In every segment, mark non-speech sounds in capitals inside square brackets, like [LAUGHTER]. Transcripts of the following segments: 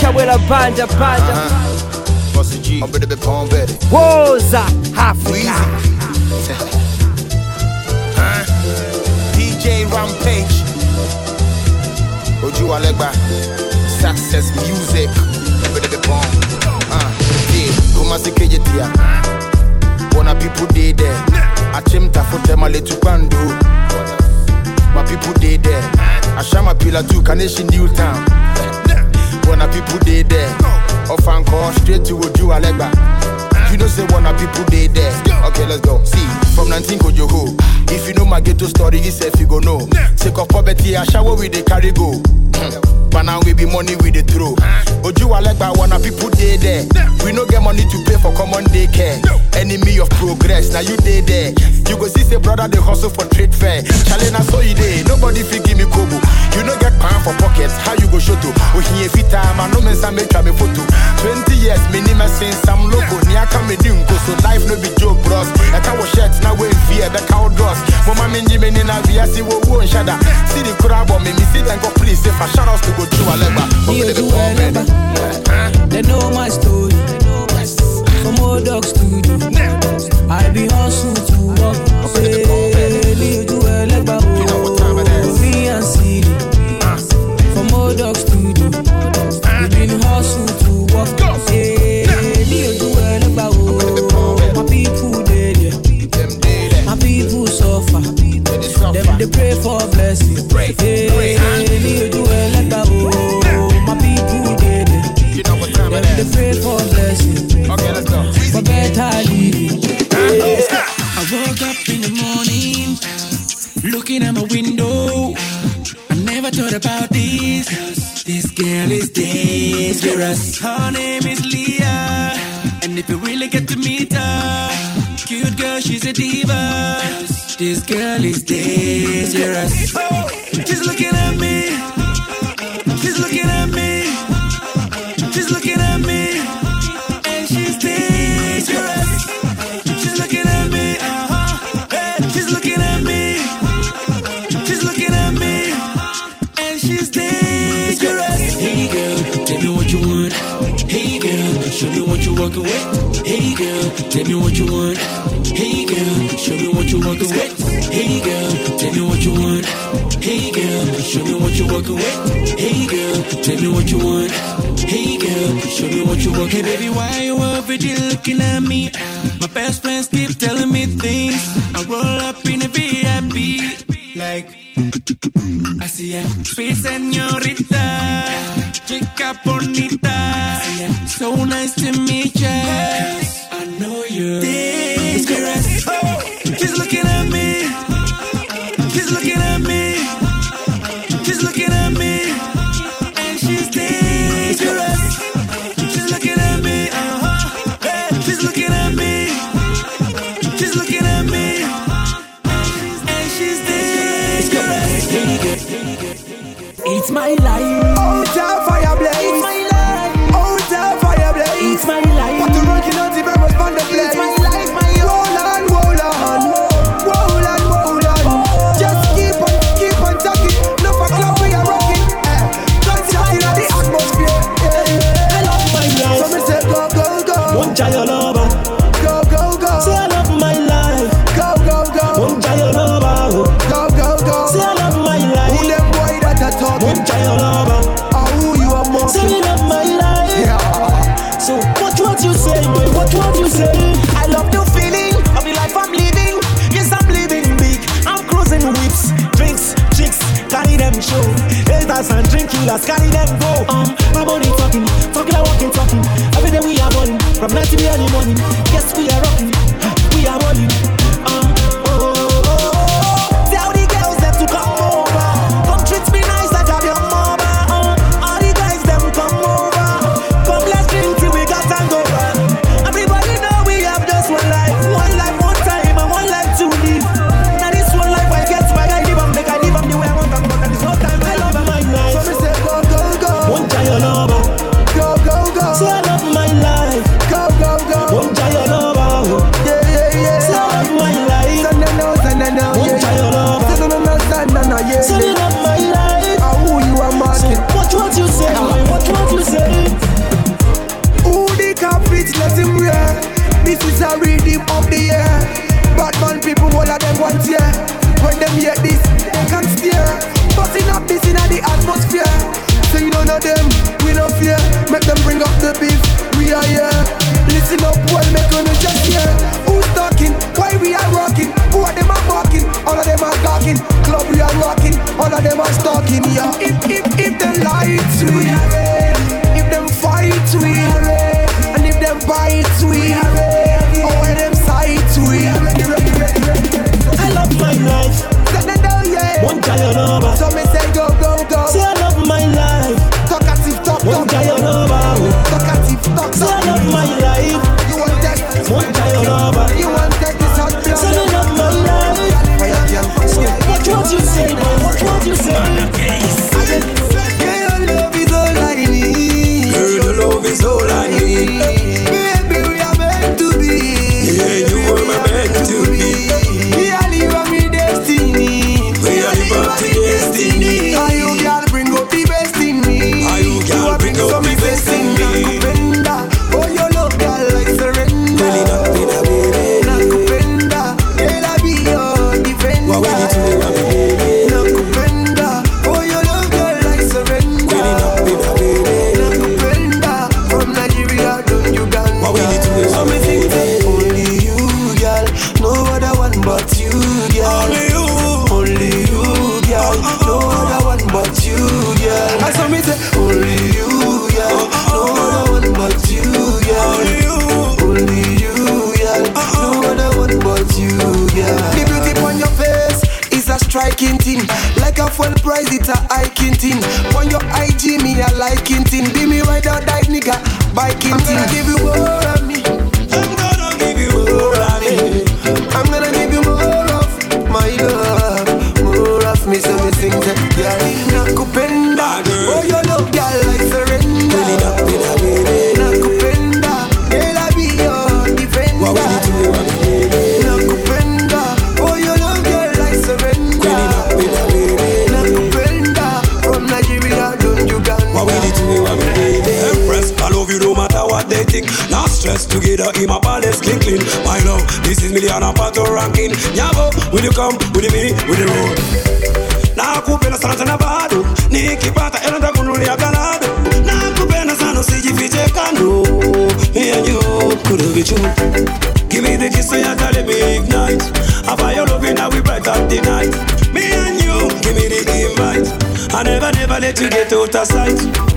Chawela banja banja Bossy G, I'm ready to be Palm Woza Africa [LAUGHS] Huh? DJ Rampage. Ojuelegba. Success Music. I'm ready to be Palm. Uh, yeah, Kumasi Kejetia. Wanna people dey there. Achimta for them a little bando. My people dey there. Ashama Pillar 2, Carnation New Town. Wanna people dey there. Off and call straight to Ojuelegba. You know say wanna people dey there. Okay, let's go. See, from 19 Kojoho. If you know my ghetto story, you say you go know. Take of poverty, I shower with the carry go. But now we be money with the throw. Ojuelegba wanna people dey there. We no get money to pay for common daycare. Enemy of progress, now you dey there. You go see say brother they hustle for trade fair. Challenge na so you dey. Nobody fit give me kobo. You no get pan for pockets, How you go show to? Fit time, I no men say make me photo. 20 years minimum since some logo. Ni aka me di nko so life no be joke bros. I can wash shirt now we fear the cow dross. Mama minji me ni na via si wo wo nshada. See the crowd but me me see them go please if I shout out to go to Alegba. We dey be born. They know my story. From old dogs to do. I be hustle to work. Say, Leo to Elegba. Me and City. From old dogs to girl is dangerous. Tell me what you want. Hey girl, show me what you want. Hey baby, why you over there looking at me? My best friends keep telling me things. I roll up in a VIP. Like, I see ya, sweet señorita, chica bonita. So nice to meet ya. I know you're life. Early athletic. Now stress together in my palace, clean clean. My love, this is million apato ranking. Nyabo, will you come? Will you be? Will you roll? Nakupenda sana tena bado nikipata ela nitakunulia galado. Nakupenda sana usijifiche no. me and you could be true. Give me the kiss so your let me ignite. I fire, loving that now we bright up the night. Me and you, give me the invite. I never, never let you get out of sight.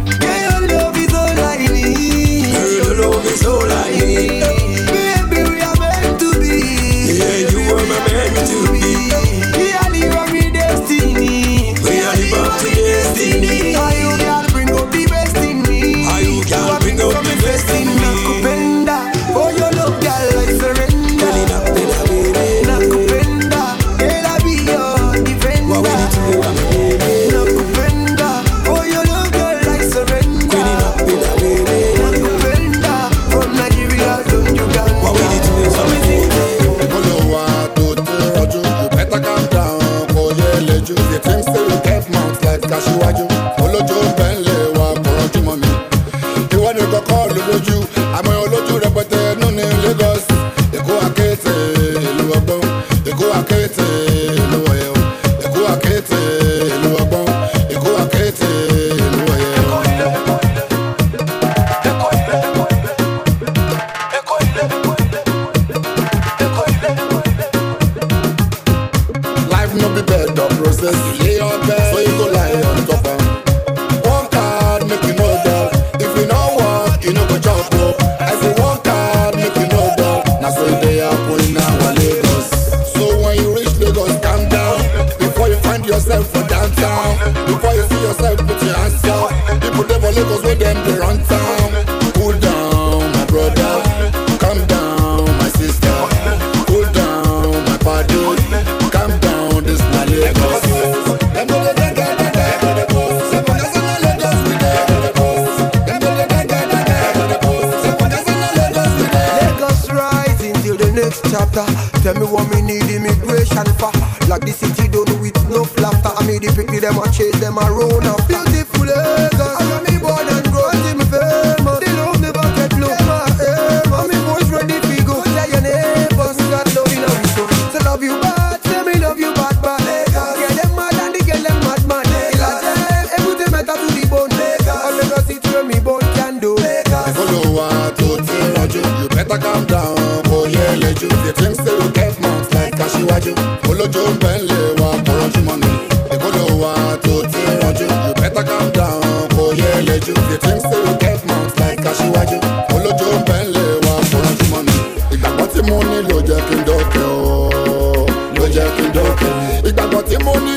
mo ní ló jẹ́ kí n dọ̀kẹ́ o ló jẹ́ kí n dọ̀kẹ́ ìgbàgbọ́ tí mo ní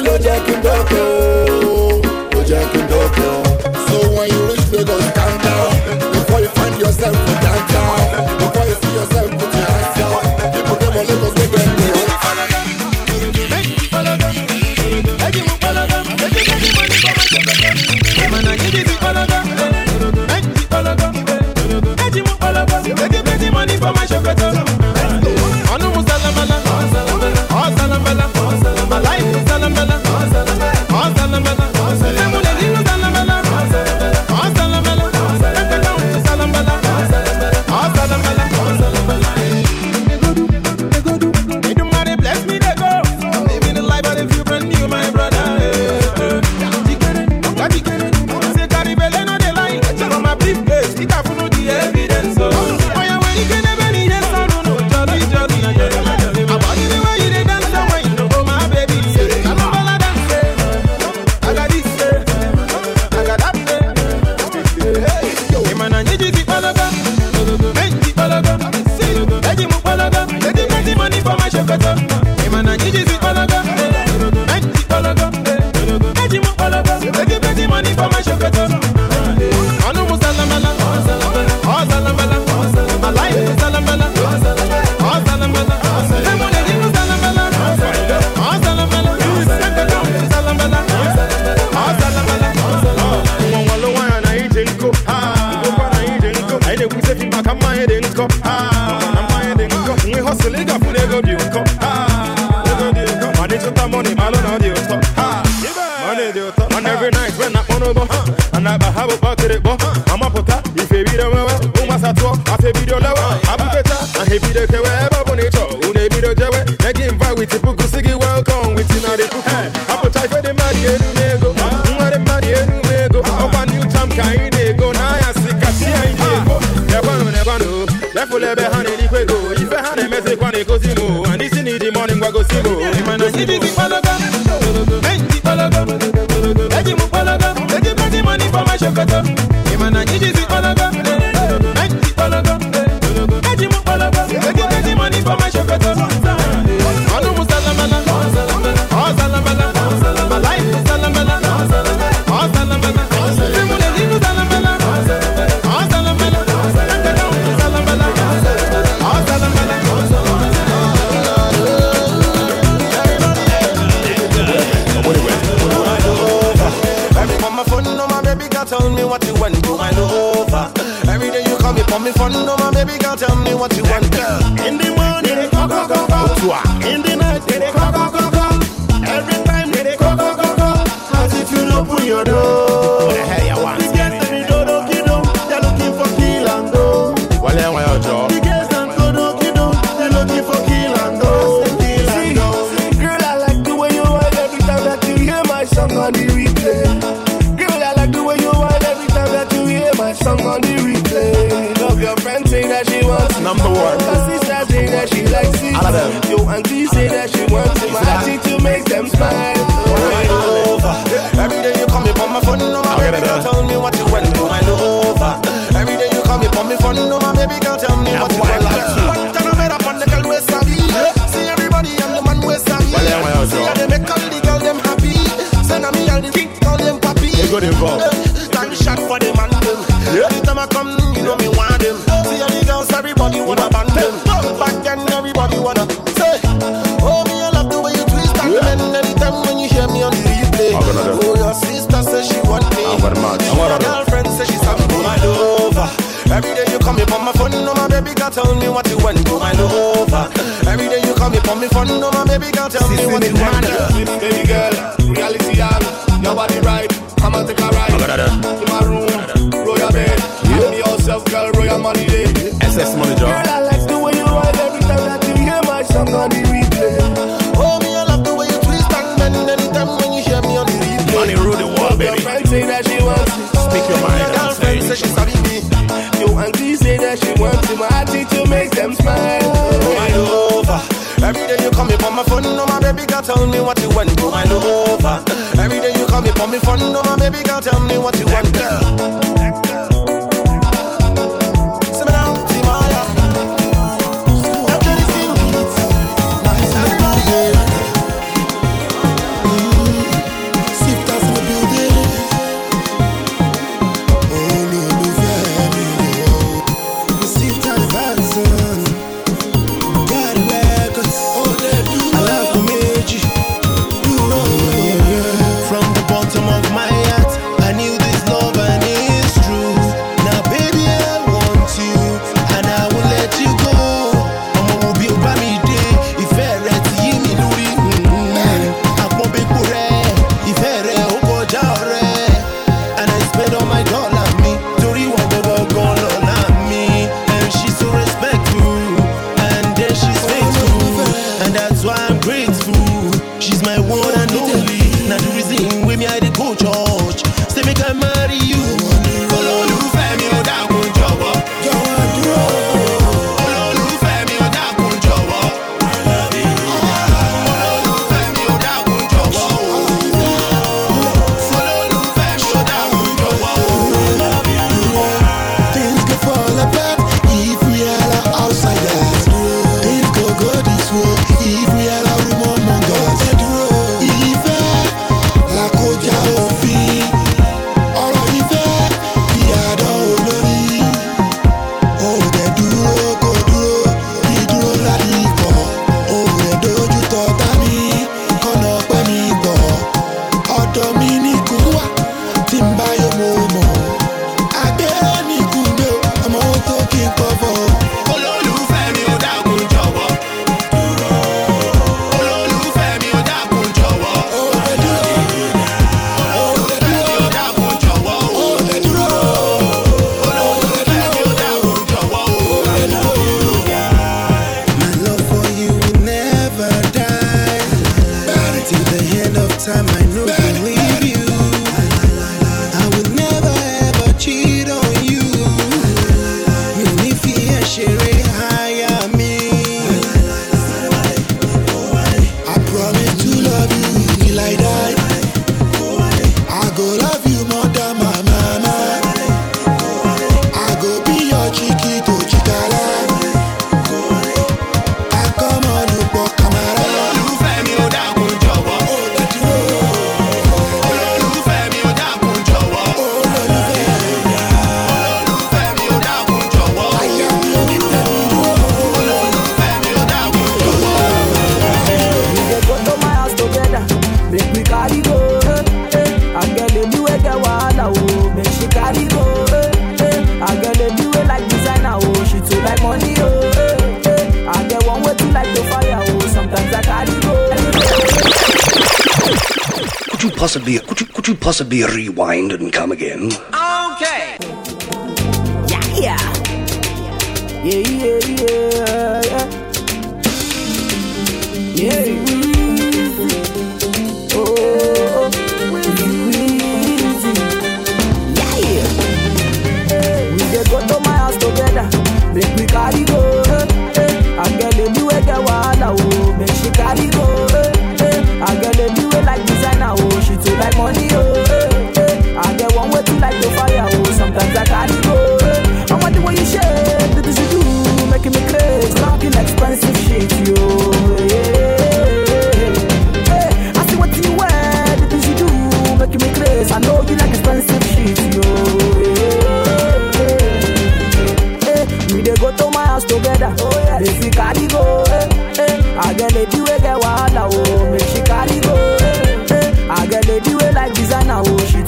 afọ afọ ebido lawa abụketa aha ebido kewe ebe ọ bụla ị chọọ unu ebido jewe nye gị mba wit puku si gị welkom wit narị puku. Apụta ife dị mmadụ elu n'ego nwarị mmadụ elu n'ego ọkwa new tam ka anyị na-ego n'ahịa si kachi anyị ji ego ebanụ ebanụ lefụl ebe ha na-elikwe ego ife ha na-emezikwa na-egozi m n'isi na ịdị mọnị ngwagosi m ịmana sua auntie say that tell me what you want Baby girl, reality all Your body right, come and take a ride. To my room, roll your bed Give me yourself, girl, roll your money day. SS money, Girl, I like the way you ride Every time that you hear my song on the replay. Oh, me, I love the way you twist and bend. Anytime when you hear me on the replay. Money rule the world, baby. Your friend say that she wants Speak your mind Your girlfriend say she's sorry me. Your auntie say that she wants him I teach you, make them smile. Over. Every day you come, you my tell me what you want, go my over. Every day you call me for me fun, no, my baby girl, tell me what you want, girl. Possibly could you could you possibly rewind and come again? Okay. Yeah, yeah. Yeah, yeah,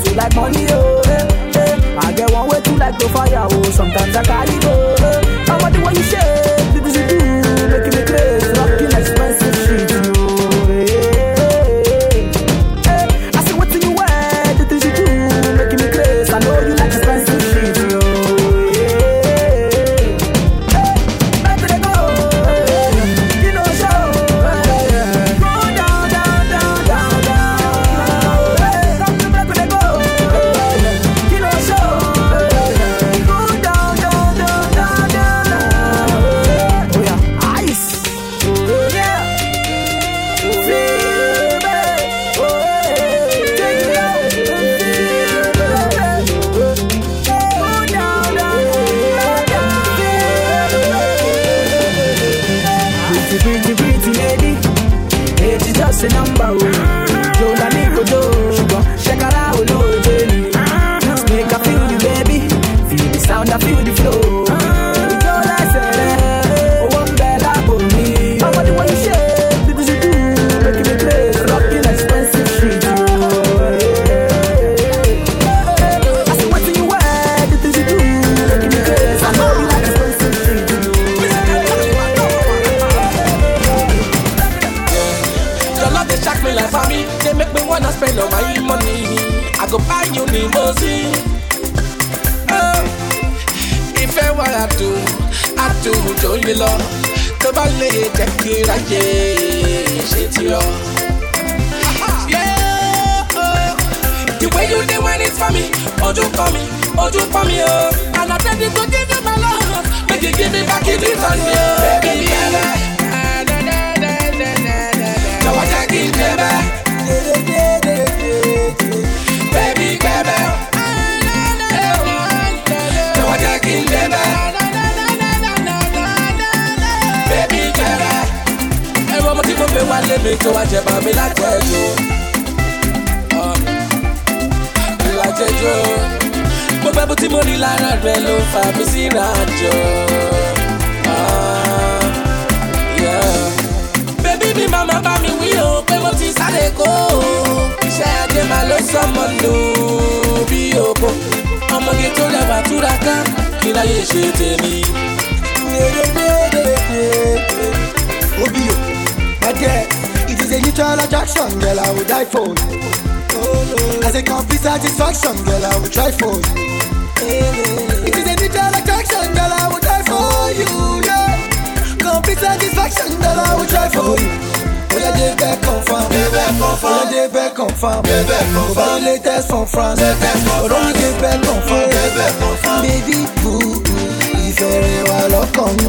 oh, too like money oh. Eh, eh. I get one way too like the fire oh, sometimes I carry go. Eh. I want the way you shake, go buy you limousine. Oh, ìfẹ́ wa àdùn àdùn tó yé lọ tó bá lè jẹ́ kí ráyè ṣe ti ọ. Oh, The way you dey when it's for me, ojú kọ mi, ojú kọ mi o. And I'm ready to give you my love, make you give me back in return mi o. Baby, yeah. Jọ̀wọ́ jẹ́ kí n jẹ bẹ́ẹ̀. Lé mi tó wá jẹ bá mi láti ẹ̀jọ̀. Láti ẹ̀jọ̀. Gbogbo ẹbí tí mo rí lára rẹ̀ ló fà mí sí ìrìnàjò. Ah, yeah bébí mi màmá bá mi wí o pé mo ti sáré kó o iṣẹ́ ajé máa ló sọmọ lò bí òkò ọmọge tó rẹwà túraká kí láyé ṣe tèmi. Obio, dear, it is a mutual attraction, girl, I would die for. As a complete satisfaction, girl, I would try for. It is a mutual attraction, girl, I would die for you, yeah. Complete satisfaction, girl, I would try for you. Oya Oya Oya from France, Oya baby boo, ìfẹ́ rẹ̀ wà lọ́kàn mi,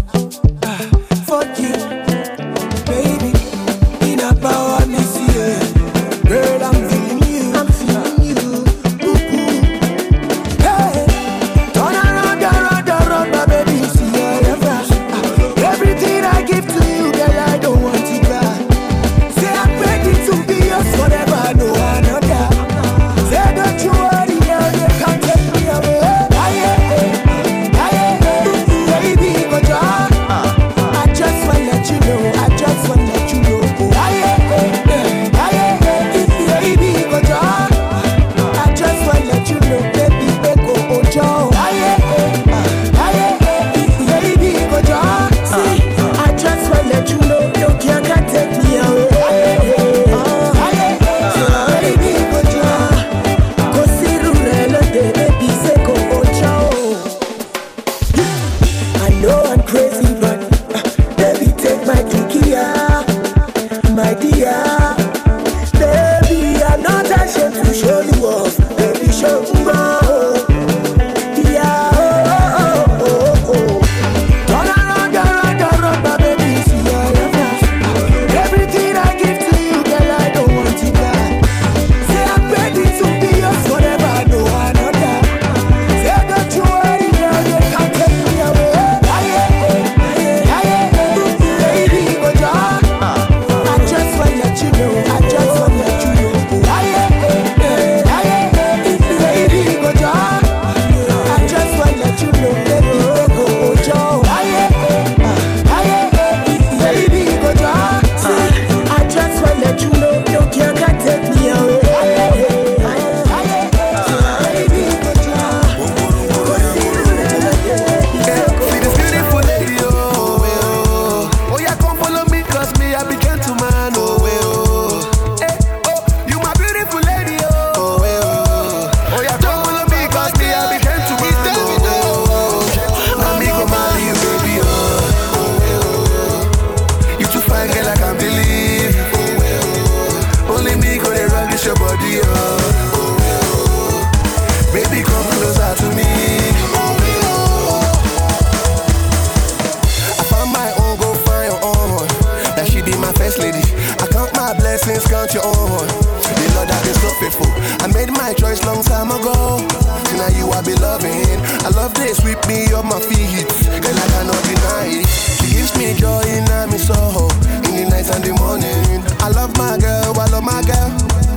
you I be loving. I love this, sweep me up my feet. Girl, I cannot deny it. She gives me joy in my soul. Oh, in the night and the morning. I love my girl, I love my girl.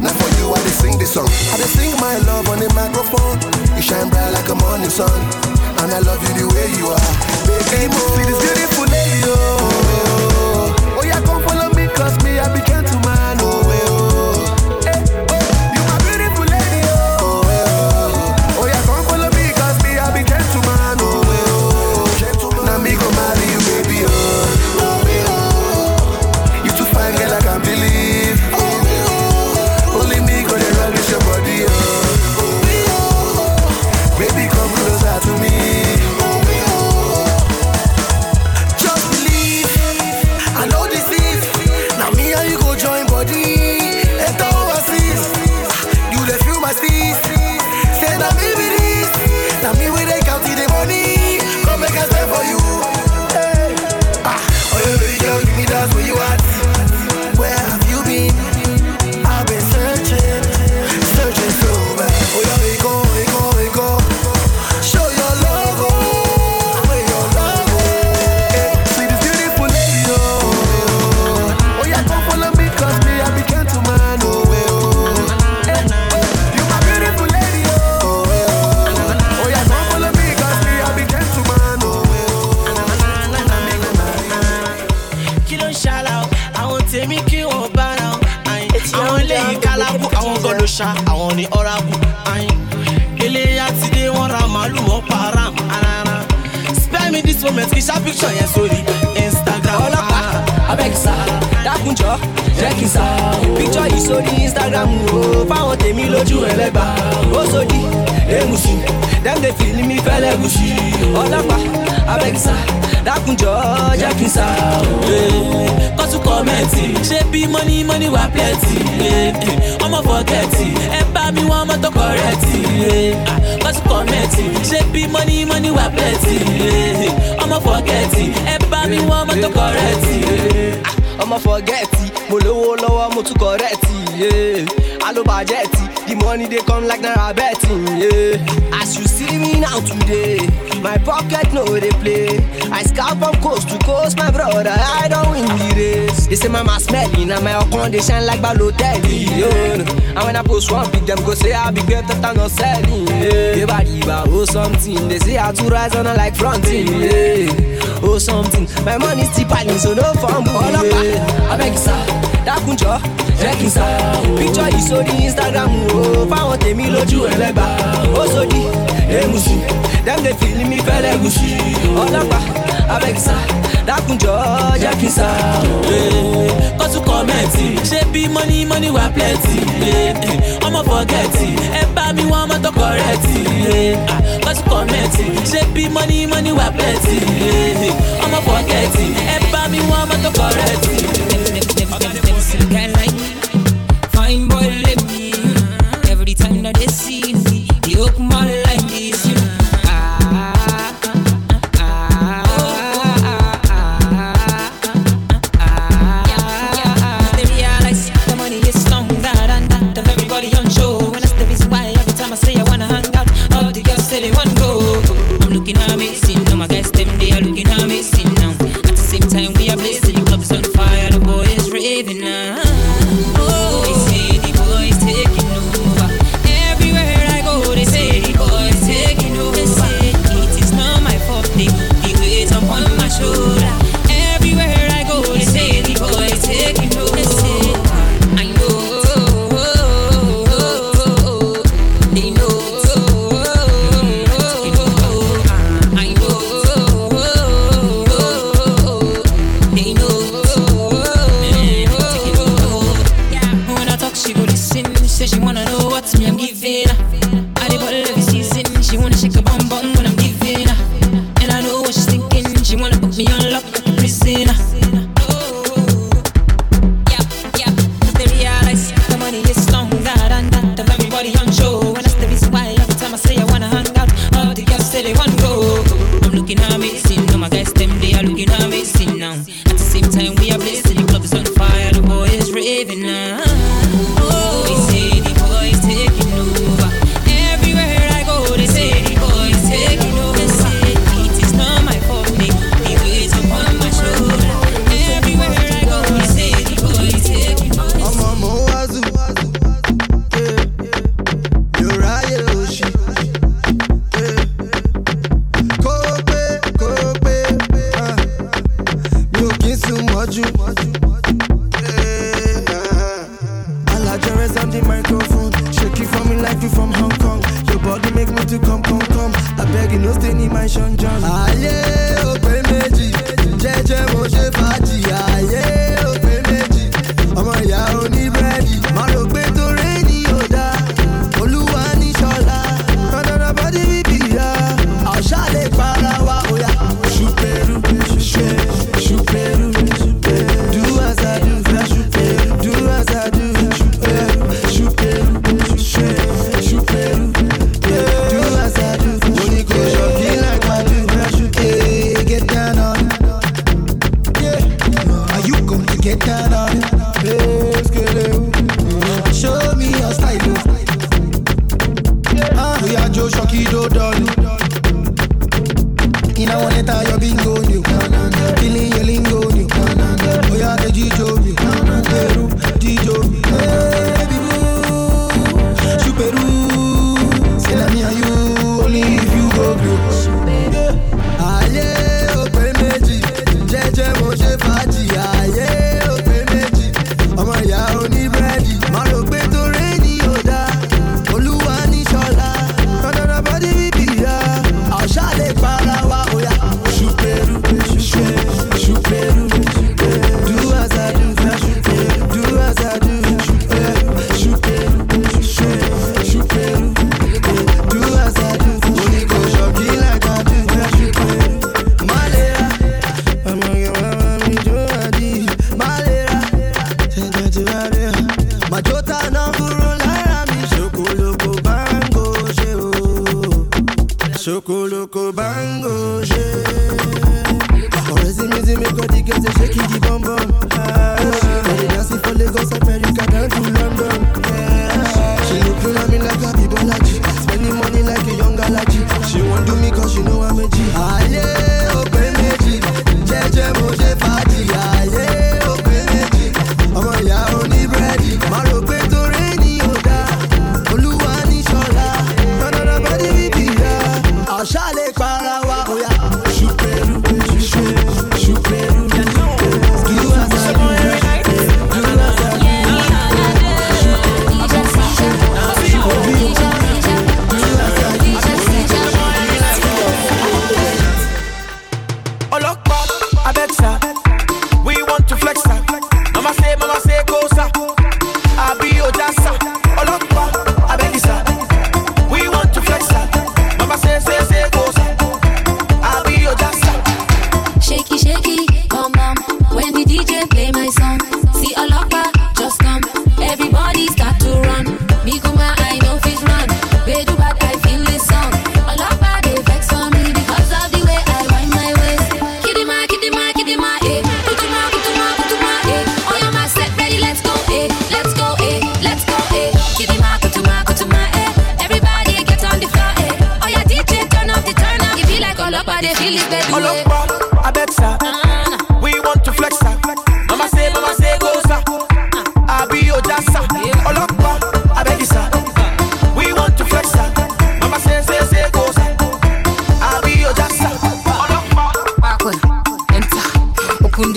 Now for you, I just sing this song. I just sing my love on the microphone. You shine bright like a morning sun. And I love you the way you are. Baby, see this beautiful lady, oh. Oh, yeah, come follow me, cause me, I be gentleman, oh, oh. Ṣá àwọn ní ọrábù ayin. Eléyà ti dé wọn ra màálù wọn para arara. Spare me this moment kí ṣá picture yẹn sórí instagram. ọlọ́pàá abẹ́kísà dákunjọ́ jẹ́kísà píkṣọ̀ yìí sórí instagram o. Fáwọn tèmi lójú ẹlẹ́gbà. Ó sódì èmùsù dem dey feel mi fẹ́lẹ́ gùsì. Ọlọ́pàá abẹ́kísà dákunjọ́ jẹ́kísà. kọ́tún kọ́mẹ́ǹtì ṣé bí mọ́ní mọ́ní wà plenty eh, ọmọ fọ́kẹ́tì ẹ bá mi wọ́n mọ́tò kọ́rẹ́tì kọ́tún kọ́mẹ́ǹtì ṣé bí mọ́ní mọ́ní wà plenty eh, ọmọ fọ́kẹ́tì ẹ bá mi wọ́n mọ́tò kọ́rẹ́tì. ọmọ fọgẹ́ẹ̀tì mo lówó lọ́wọ́ mo tún kọ̀rẹ́ẹ̀tì alóbàjẹ́ẹ̀tì the money they come like naira betting yeah. as you see me now today my pocket no dey play i scout from coast to coast my brother i don't win the race they say mama smelly na my ọkàn dey shine like balotẹ́ẹ̀lì yeah. and when i post one pic dem go say i be great at not selling yeah. yeba riba oh something they say i too rise on like fronting yeah. oh something my money still piling so no fumble ọlọ́pàá abẹ́kísà dákunjọ́ jẹ́kísà píkṣọ̀ yìí sórí instagram o fáwọn tèmi lójú ẹlẹ́gbà. Ó sódì èmùsù dem dey feel mi fẹ́lẹ́ gùsì ọlọ́pàá abẹ́kísà dákunjọ́ jẹ́kísà. kọ́tún kọ́mẹ́ǹtì. Ṣé bí mọ́ní mọ́ní wà plenty? Ọmọ fọ́kẹ́tì ẹ bá mi wọ́n mọ́tò kọ́rẹ́tì. Kọ́tún kọ́mẹ́ǹtì. Ṣé bí mọ́ní mọ́ní wà plenty? Ọmọ fọ́kẹ́tì ẹ bá mi wọ́n mọ́tò kọ́rẹ́tì.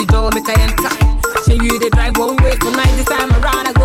door, make I enter. Show you the drive one way tonight, this time around. I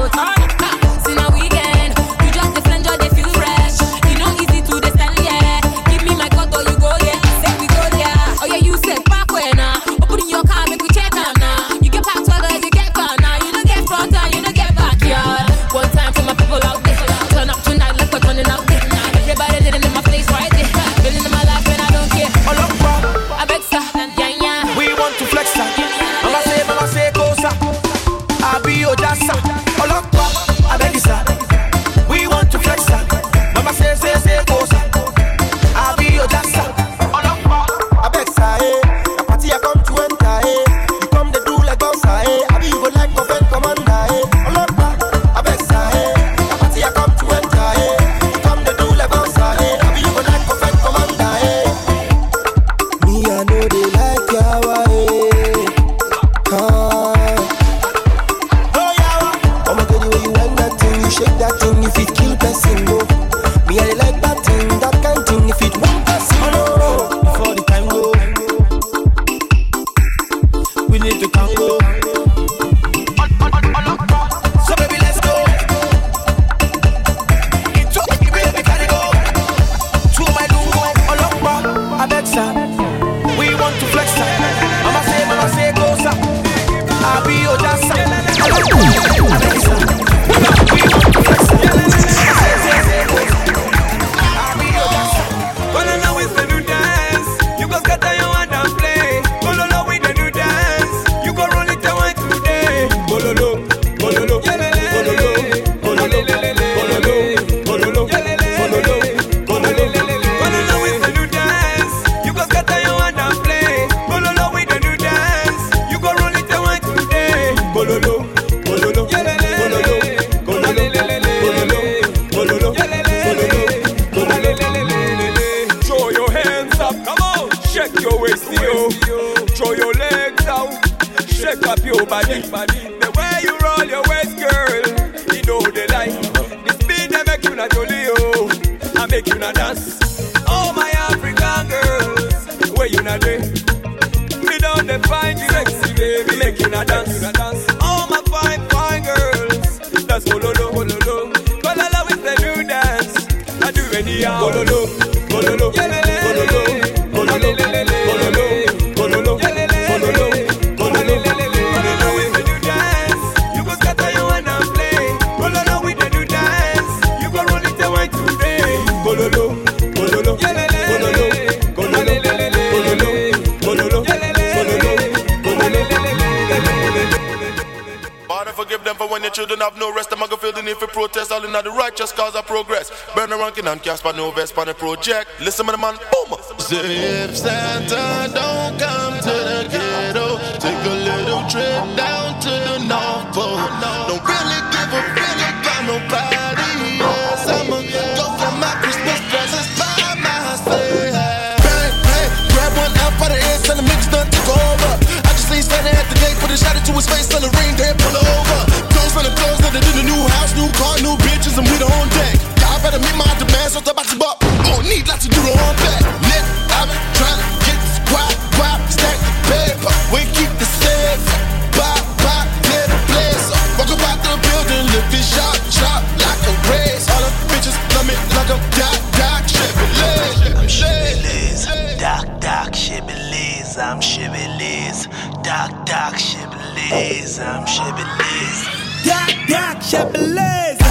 Oh! Father, forgive them for when your children have no rest. I'm gonna feel the need for protest, all in the righteous cause of progress. Burn the ranking and Cassper Nyovest on the project. Listen to the man, boom. Say if Santa don't come to the ghetto, take a little trip down standing at the gate, put a shot into his face, tell the ring, then pull over. Clothes for the clothes, let it in the new house, new car, new bitches, and we the on deck. Y'all better meet my demands, so the box up. Oh, need lots to do the on back. Lit, I've been trying to get this guap, guap, stack the paper. Doc Doc Shibboleth, I'm Shibboleth. Doc, Doc, Chevrolet,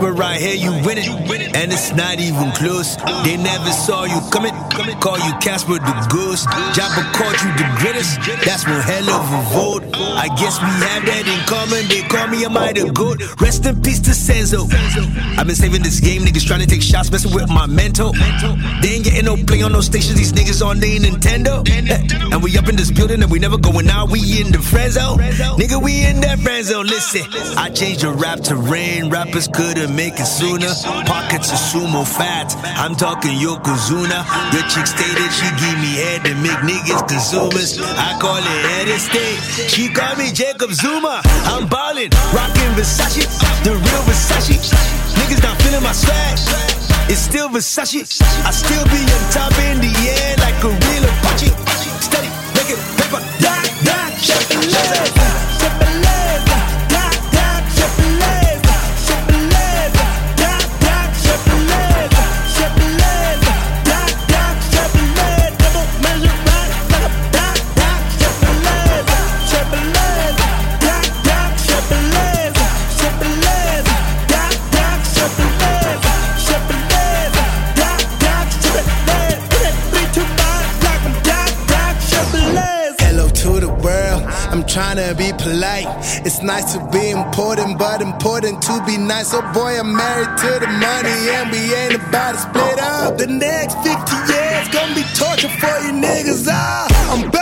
Casper right here, you win it. And it's not even close. They never saw you coming. Call you Casper the Ghost. Jabba called you the greatest. That's one hell of a vote. I guess we have that in common. They call me a mighty goat. Rest in peace to Senzo. I've been saving this game. Niggas trying to take shots, messing with my mental. They ain't getting no play on no stations. These niggas on they Nintendo. Eh, and we up in this building and we never going out. We in the friend zone. Nigga, we in that friend zone. Listen, I changed the rap to rain. Rappers couldn't make it sooner. Pockets of sumo fat. I'm talking Yokozuna. Your chick stated she give me head to make niggas consumers. I call it head of state. She call me Jacob Zuma. I'm ballin', rockin' Versace, the real Versace. Niggas not feeling my swag. It's still Versace. I still be on top in the air like a real Apache. Trying to be polite. It's nice to be important, but important to be nice. Oh boy, I'm married to the money, and we ain't about to split up. The next 50 years gonna be torture for you niggas. Ah, I'm back.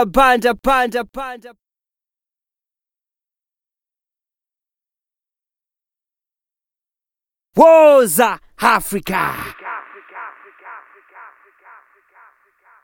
Chabwela panda, panda, banda. Woza Africa.